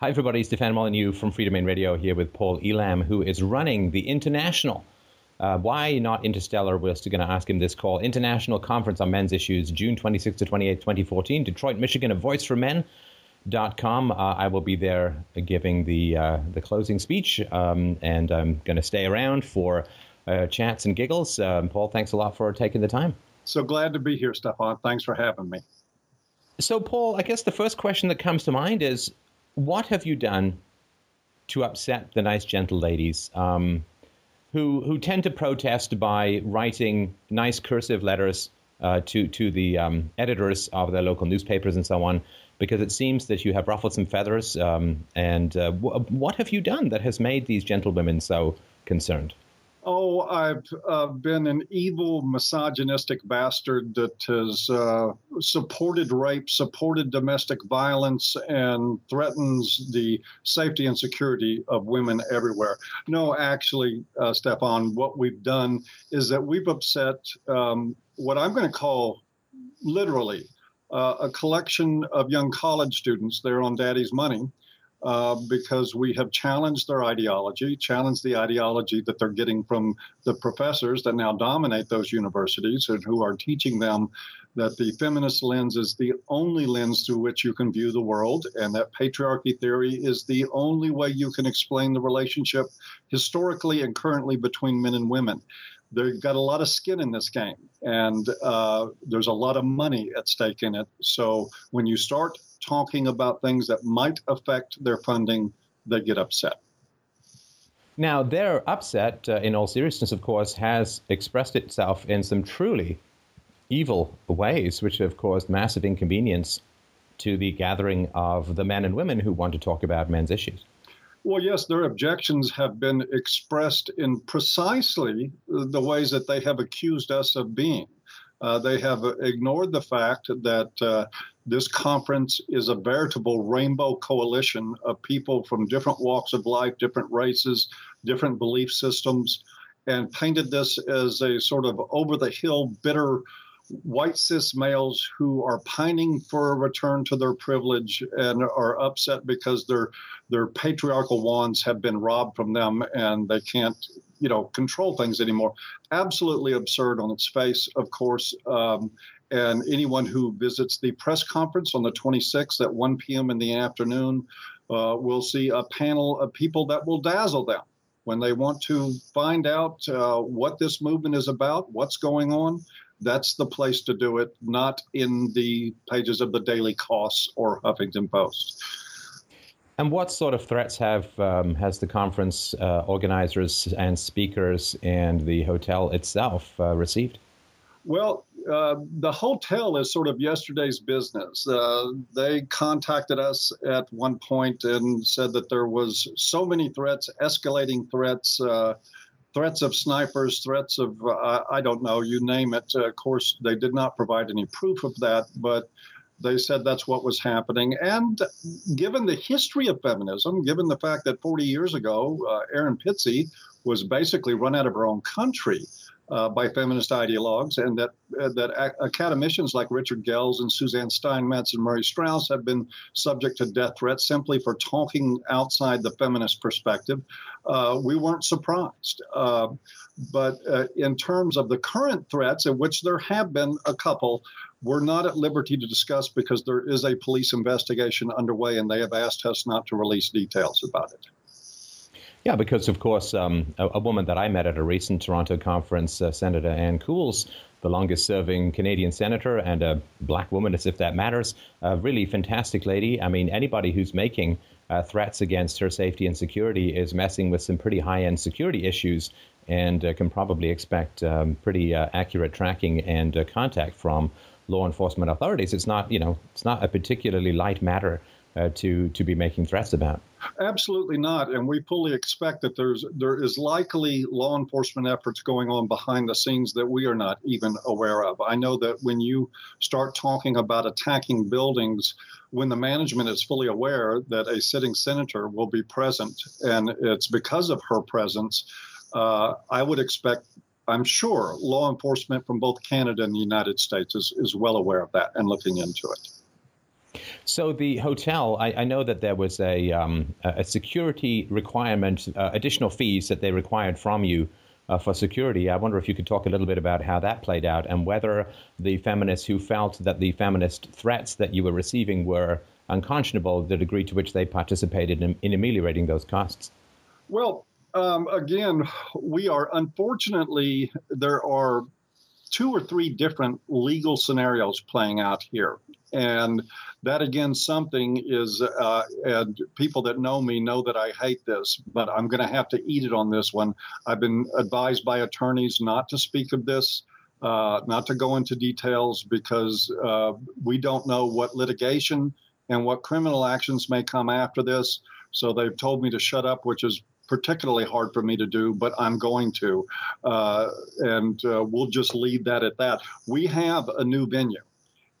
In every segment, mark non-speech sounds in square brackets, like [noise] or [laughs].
Hi, everybody. Stefan Molyneux from Freedomain Radio here with Paul Elam, who is running the International. Uh, why not Interstellar? We're still going to ask him this call. International Conference on Men's Issues, June 26 to 28, 2014, Detroit, Michigan, a voice for men. Dot com. Uh, I will be there giving the uh, the closing speech, um, and I'm going to stay around for uh, chats and giggles. Um, Paul, thanks a lot for taking the time. So glad to be here, Stefan. Thanks for having me. So, Paul, I guess the first question that comes to mind is what have you done to upset the nice, gentle ladies um, who who tend to protest by writing nice cursive letters uh, to to the um, editors of their local newspapers and so on? Because it seems that you have ruffled some feathers. Um, and uh, w- what have you done that has made these gentlewomen so concerned? Oh, I've uh, been an evil, misogynistic bastard that has uh, supported rape, supported domestic violence, and threatens the safety and security of women everywhere. No, actually, uh, Stefan, what we've done is that we've upset um, what I'm going to call literally uh, a collection of young college students. They're on daddy's money uh, because we have challenged their ideology, challenged the ideology that they're getting from the professors that now dominate those universities and who are teaching them that the feminist lens is the only lens through which you can view the world, and that patriarchy theory is the only way you can explain the relationship historically and currently between men and women. They've got a lot of skin in this game, and uh, there's a lot of money at stake in it. So when you start talking about things that might affect their funding, they get upset. Now, their upset, uh, in all seriousness, of course, has expressed itself in some truly evil ways, which have caused massive inconvenience to the gathering of the men and women who want to talk about men's issues. Well, yes, their objections have been expressed in precisely the ways that they have accused us of being. Uh, they have ignored the fact that uh, this conference is a veritable rainbow coalition of people from different walks of life, different races, different belief systems, and painted this as a sort of over the hill, bitter white cis males who are pining for a return to their privilege and are upset because their their patriarchal wands have been robbed from them and they can't you know control things anymore absolutely absurd on its face of course um, and anyone who visits the press conference on the 26th at 1 p.m. in the afternoon uh, will see a panel of people that will dazzle them when they want to find out uh, what this movement is about, what's going on. That's the place to do it, not in the pages of the Daily Kos or Huffington Post. And what sort of threats have um, has the conference uh, organizers and speakers and the hotel itself uh, received? Well, uh, the hotel is sort of yesterday's business. Uh, they contacted us at one point and said that there was so many threats, escalating threats, uh, threats of snipers, threats of uh, I don't know, you name it. of course, they did not provide any proof of that, but they said that's what was happening. And given the history of feminism, given the fact that 40 years ago, uh, Erin Pizzey was basically run out of her own country uh, by feminist ideologues, and that uh, that academicians like Richard Gelles and Suzanne Steinmetz and Murray Straus have been subject to death threats simply for talking outside the feminist perspective. Uh, we weren't surprised. Uh, but uh, in terms of the current threats, in which there have been a couple, we're not at liberty to discuss because there is a police investigation underway, and they have asked us not to release details about it. Yeah, because of course, um, a, a, woman that I met at a recent Toronto conference, uh, Senator Anne Cools, the longest serving Canadian senator and a black woman, as if that matters, a really fantastic lady. I mean, anybody who's making uh, threats against her safety and security is messing with some pretty high end security issues and uh, can probably expect um, pretty uh, accurate tracking and uh, contact from law enforcement authorities. It's not, you know, it's not a particularly light matter uh, to to be making threats about. Absolutely not, and we fully expect that there's there is likely law enforcement efforts going on behind the scenes that we are not even aware of. I know that when you start talking about attacking buildings, when the management is fully aware that a sitting senator will be present, and it's because of her presence, uh, I would expect I'm sure law enforcement from both Canada and the United States is, is well aware of that and looking into it. So the hotel, I, I know that there was a, um, a security requirement, uh, additional fees that they required from you uh, for security. I wonder if you could talk a little bit about how that played out and whether the feminists who felt that the feminist threats that you were receiving were unconscionable, the degree to which they participated in, in ameliorating those costs. Well, um, again, we are unfortunately, there are two or three different legal scenarios playing out here. And that again, something is, uh, and people that know me know that I hate this, but I'm going to have to eat it on this one. I've been advised by attorneys not to speak of this, uh, not to go into details because uh, we don't know what litigation and what criminal actions may come after this. So they've told me to shut up, which is particularly hard for me to do, but I'm going to. Uh, and uh, we'll just leave that at that. We have a new venue.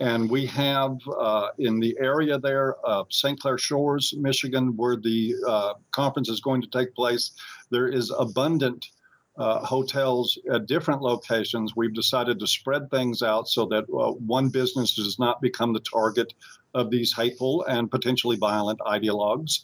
And we have uh, in the area there of St. Clair Shores, Michigan, where the uh, conference is going to take place, there is abundant uh, hotels at different locations. We've decided to spread things out so that uh, one business does not become the target of these hateful and potentially violent ideologues.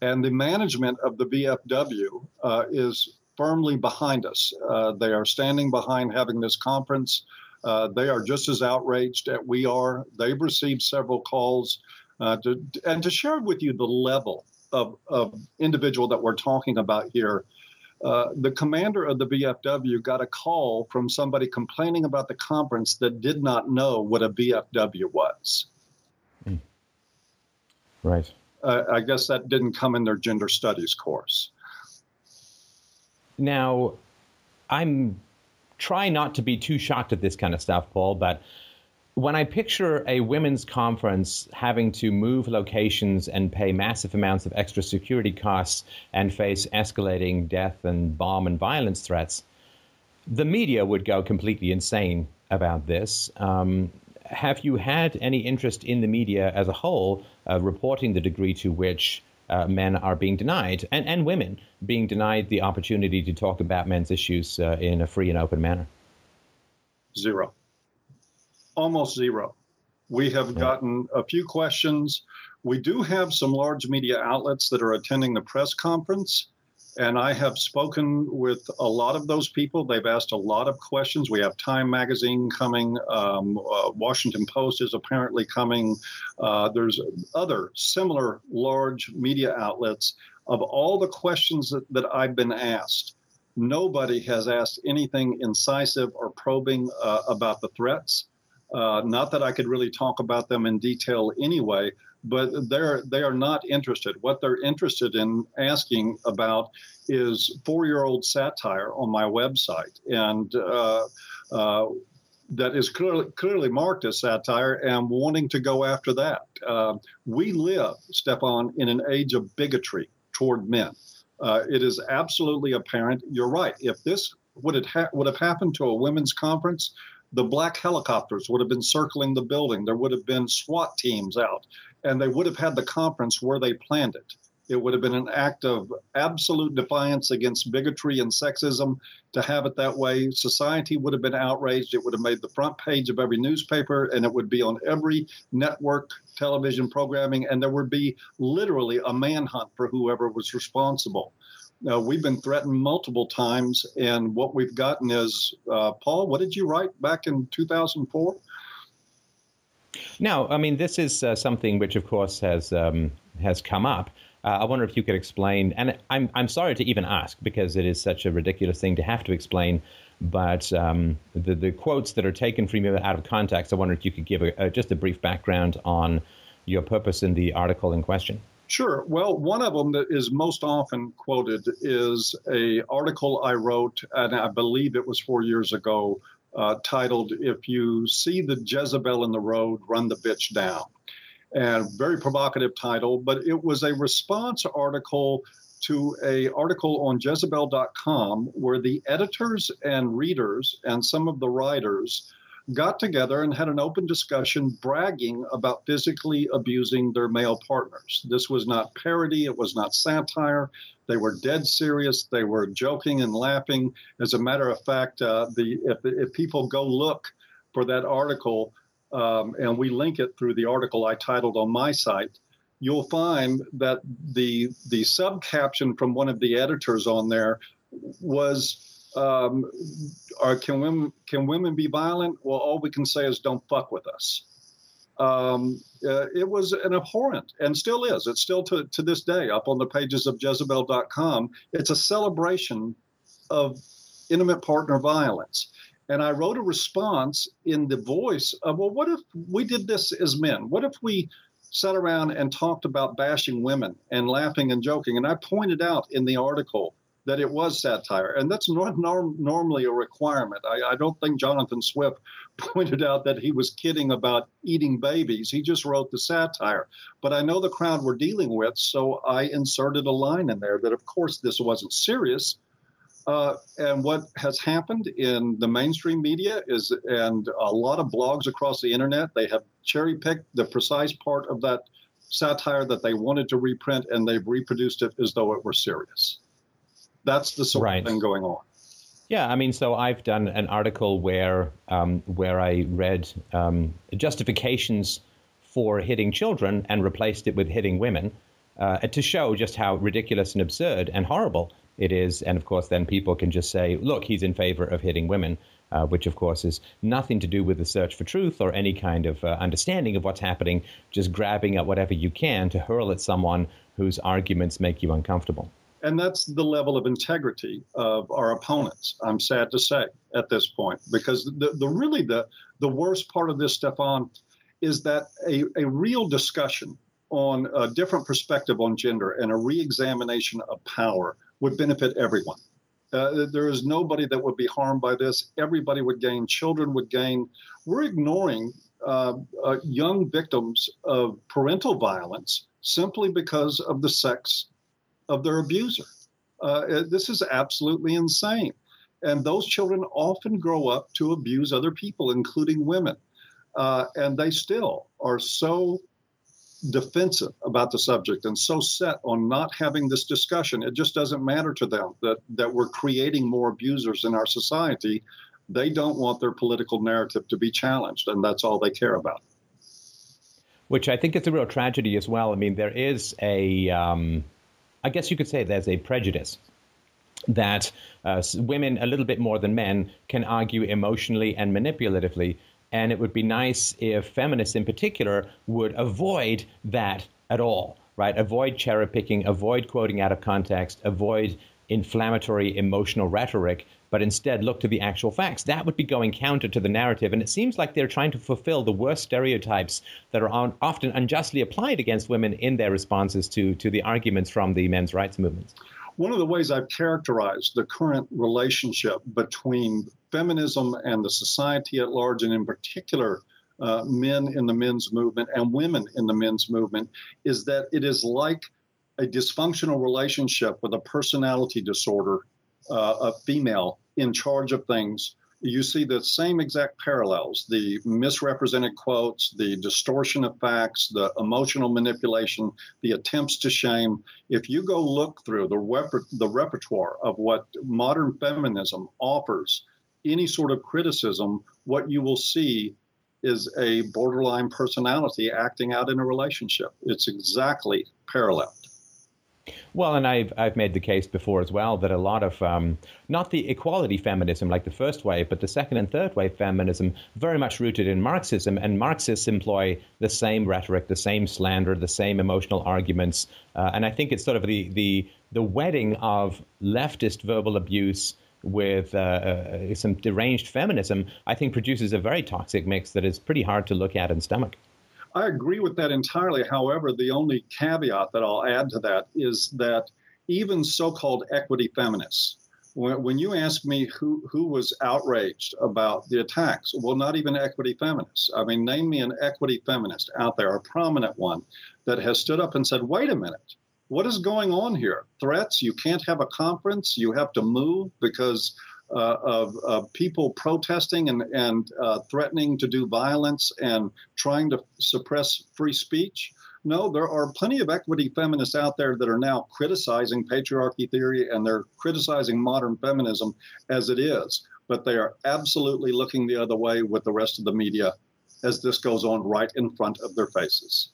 And the management of the VFW uh, is firmly behind us. Uh, they are standing behind having this conference. Uh, they are just as outraged as we are. They've received several calls. Uh, to, and to share with you the level of, of individual that we're talking about here, uh, the commander of the VFW got a call from somebody complaining about the conference that did not know what a VFW was. Mm. Right uh, I guess that didn't come in their gender studies course. Now, I'm trying not to be too shocked at this kind of stuff, Paul, but when I picture a women's conference having to move locations and pay massive amounts of extra security costs and face escalating death and bomb and violence threats, the media would go completely insane about this. Um, have you had any interest in the media as a whole uh, reporting the degree to which uh, men are being denied, and, and women being denied the opportunity to talk about men's issues uh, in a free and open manner? Zero. Almost zero. We have yeah. gotten a few questions. We do have some large media outlets that are attending the press conference. And I have spoken with a lot of those people. They've asked a lot of questions. We have Time Magazine coming. Um, uh, Washington Post is apparently coming. Uh, there's other similar large media outlets. Of all the questions that, that I've been asked, nobody has asked anything incisive or probing uh, about the threats. Uh, not that I could really talk about them in detail anyway, but they're they are not interested. What they're interested in asking about is four-year-old satire on my website, and uh, uh, that is clearly clearly marked as satire, and wanting to go after that. Uh, we live, Stefan, in an age of bigotry toward men. Uh, it is absolutely apparent. You're right. If this would have ha- would have happened to a women's conference, the black helicopters would have been circling the building. There would have been SWAT teams out and they would have had the conference where they planned it. It would have been an act of absolute defiance against bigotry and sexism to have it that way. Society would have been outraged. It would have made the front page of every newspaper, and it would be on every network television programming, and there would be literally a manhunt for whoever was responsible. Now, we've been threatened multiple times, and what we've gotten is uh, Paul, what did you write back in 2004? Now, I mean, this is uh, something which, of course, has um, has come up. Uh, I wonder if you could explain, and I'm I'm sorry to even ask because it is such a ridiculous thing to have to explain. But um, the the quotes that are taken from you out of context, I wonder if you could give a, a, just a brief background on your purpose in the article in question. Sure. Well, one of them that is most often quoted is a article I wrote, and I believe it was four years ago, uh, titled "If You See the Jezebel in the Road, Run the Bitch Down." And very provocative title, but it was a response article to a article on Jezebel.com where the editors and readers and some of the writers got together and had an open discussion bragging about physically abusing their male partners. This was not parody, it was not satire. They were dead serious. They were joking and laughing. As a matter of fact, uh, the if, if people go look for that article, um, and we link it through the article I titled on my site, you'll find that the the subcaption from one of the editors on there was um, are, can women can women be violent? Well, all we can say is don't fuck with us. Um, uh, it was an abhorrent and still is. It's still to, to this day up on the pages of Jezebel.com. It's a celebration of intimate partner violence. And I wrote a response in the voice of, well, what if we did this as men? What if we sat around and talked about bashing women and laughing and joking? And I pointed out in the article that it was satire. And that's not norm- normally a requirement. I, I, don't think Jonathan Swift [laughs] pointed out that he was kidding about eating babies. He just wrote the satire. But I know the crowd we're dealing with, so I inserted a line in there that, of course, this wasn't serious. Uh, and what has happened in the mainstream media is, and a lot of blogs across the internet, they have cherry picked the precise part of that satire that they wanted to reprint and they've reproduced it as though it were serious. That's the sort right. of thing going on. Yeah, I mean, so I've done an article where um, where I read um, justifications for hitting children and replaced it with hitting women uh, to show just how ridiculous and absurd and horrible it is. And of course, then people can just say, look, he's in favor of hitting women, uh, which of course is nothing to do with the search for truth or any kind of uh, understanding of what's happening, just grabbing at whatever you can to hurl at someone whose arguments make you uncomfortable. And that's the level of integrity of our opponents, I'm sad to say, at this point. Because the, the really the, the worst part of this, Stefan, is that a, a real discussion on a different perspective on gender and a re-examination of power would benefit everyone. Uh, there is nobody that would be harmed by this. Everybody would gain. Children would gain. We're ignoring uh, uh, young victims of parental violence simply because of the sex of their abuser. Uh, this is absolutely insane. And those children often grow up to abuse other people, including women. Uh, and they still are so defensive about the subject and so set on not having this discussion. It just doesn't matter to them that, that we're creating more abusers in our society. They don't want their political narrative to be challenged, and that's all they care about. Which I think is a real tragedy as well. I mean, there is a, um, I guess you could say there's a prejudice that uh, women, a little bit more than men, can argue emotionally and manipulatively and it would be nice if feminists in particular would avoid that at all, right? Avoid cherry picking, avoid quoting out of context, avoid inflammatory emotional rhetoric, but instead look to the actual facts. That would be going counter to the narrative. And it seems like they're trying to fulfill the worst stereotypes that are on, often unjustly applied against women in their responses to, to the arguments from the men's rights movements. One of the ways I've characterized the current relationship between feminism and the society at large, and in particular, uh, men in the men's movement and women in the men's movement, is that it is like a dysfunctional relationship with a personality disorder, Uh, a female in charge of things you see the same exact parallels the misrepresented quotes, the distortion of facts, the emotional manipulation, the attempts to shame. If you go look through the, rep- the repertoire of what modern feminism offers, any sort of criticism, what you will see is a borderline personality acting out in a relationship. It's exactly parallel. Well, and I've I've made the case before as well that a lot of um, not the equality feminism like the first wave, but the second and third wave feminism, very much rooted in Marxism, and Marxists employ the same rhetoric, the same slander, the same emotional arguments, uh, and I think it's sort of the the the wedding of leftist verbal abuse with uh, uh, some deranged feminism. I think produces a very toxic mix that is pretty hard to look at and stomach. I agree with that entirely. However, the only caveat that I'll add to that is that even so called equity feminists, when, when, you ask me who, who was outraged about the attacks, well, not even equity feminists. I mean, name me an equity feminist out there, a prominent one, that has stood up and said, wait a minute, what is going on here? Threats, you can't have a conference, you have to move because uh, of, of, people protesting and, and uh, threatening to do violence and trying to suppress free speech. No, there are plenty of equity feminists out there that are now criticizing patriarchy theory and they're criticizing modern feminism as it is, but they are absolutely looking the other way with the rest of the media as this goes on right in front of their faces.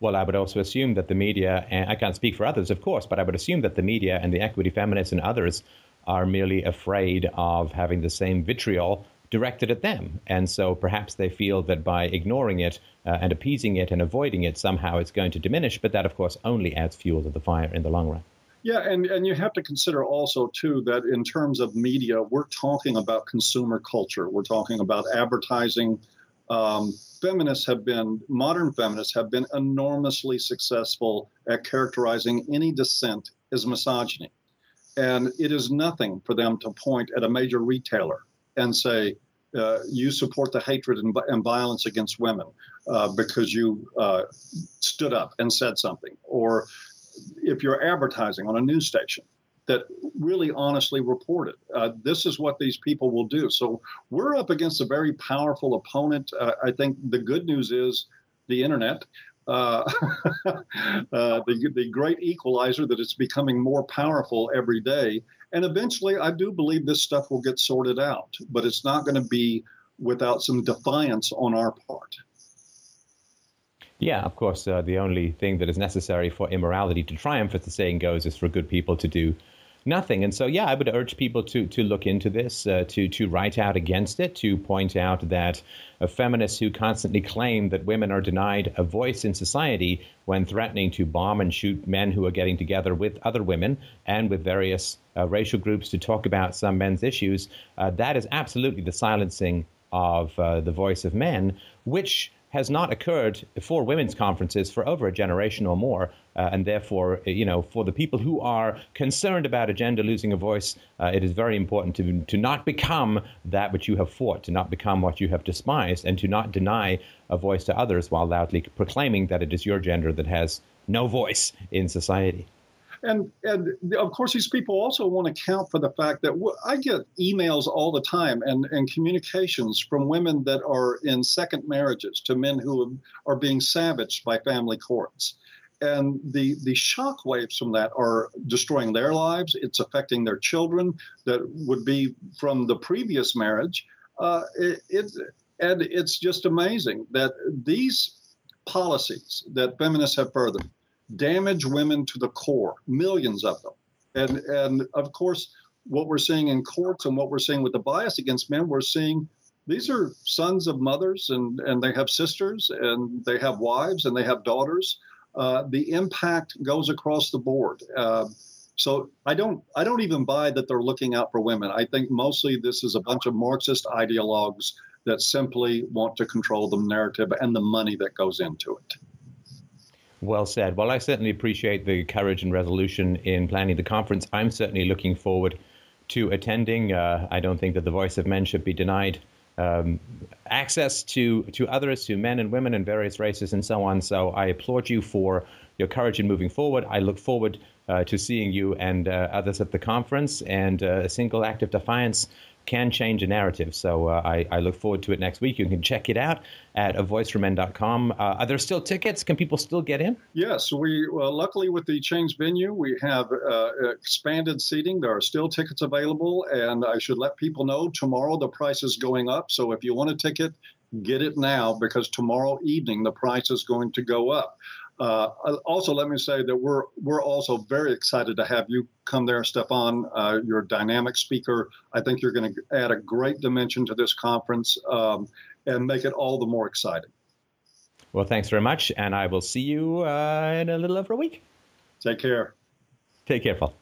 Well, I would also assume that the media, and I can't speak for others, of course, but I would assume that the media and the equity feminists and others are merely afraid of having the same vitriol directed at them. And so perhaps they feel that by ignoring it uh, and appeasing it and avoiding it, somehow it's going to diminish. But that, of course, only adds fuel to the fire in the long run. Yeah, and, and you have to consider also, too, that in terms of media, we're talking about consumer culture. We're talking about advertising. Um, feminists have been, modern feminists have been enormously successful at characterizing any dissent as misogyny. And it is nothing for them to point at a major retailer and say, uh, you support the hatred and, and violence against women uh, because you uh, stood up and said something. Or if you're advertising on a news station, that really honestly reported. Uh, this is what these people will do. So we're up against a very powerful opponent. Uh, I think the good news is the internet. Uh, [laughs] uh, the, the great equalizer that it's becoming more powerful every day. And eventually, I do believe this stuff will get sorted out, but it's not going to be without some defiance on our part. Yeah, of course, uh, the only thing that is necessary for immorality to triumph, as the saying goes, is for good people to do nothing. And so, yeah, I would urge people to to look into this, uh, to to write out against it, to point out that uh, feminists who constantly claim that women are denied a voice in society when threatening to bomb and shoot men who are getting together with other women and with various uh, racial groups to talk about some men's issues, uh, that is absolutely the silencing of uh, the voice of men, which has not occurred for women's conferences for over a generation or more. Uh, and therefore, you know, for the people who are concerned about a gender losing a voice, uh, it is very important to, to not become that which you have fought, to not become what you have despised, and to not deny a voice to others while loudly proclaiming that it is your gender that has no voice in society. And and of course, these people also want to account for the fact that I get emails all the time and, and communications from women that are in second marriages to men who are being savaged by family courts. And the, the shock waves from that are destroying their lives. It's affecting their children that would be from the previous marriage. Uh, it, it, and it's just amazing that these policies that feminists have furthered damage women to the core, millions of them. And, and of course, what we're seeing in courts and what we're seeing with the bias against men, we're seeing these are sons of mothers and, and they have sisters and they have wives and they have daughters. Uh, the impact goes across the board. Uh, so I don't I don't even buy that they're looking out for women. I think mostly this is a bunch of Marxist ideologues that simply want to control the narrative and the money that goes into it. Well said. Well, I certainly appreciate the courage and resolution in planning the conference. I'm certainly looking forward to attending. Uh, I don't think that the voice of men should be denied um, access to to others, to men and women and various races and so on. So I applaud you for your courage in moving forward. I look forward uh, to seeing you and uh, others at the conference. And uh, a single act of defiance can change a narrative. So uh, I, I, look forward to it next week. You can check it out at avoiceformen.com. Uh, are there still tickets? Can people still get in? Yes, we luckily with the changed venue, we have uh, expanded seating. There are still tickets available, and I should let people know tomorrow the price is going up. So if you want a ticket, get it now because tomorrow evening the price is going to go up. Uh, also, let me say that we're we're also very excited to have you come there, Stefan. Uh, you're a dynamic speaker. I think you're going to add a great dimension to this conference um, and make it all the more exciting. Well, thanks very much, and I will see you uh, in a little over a week. Take care. Take care, Paul.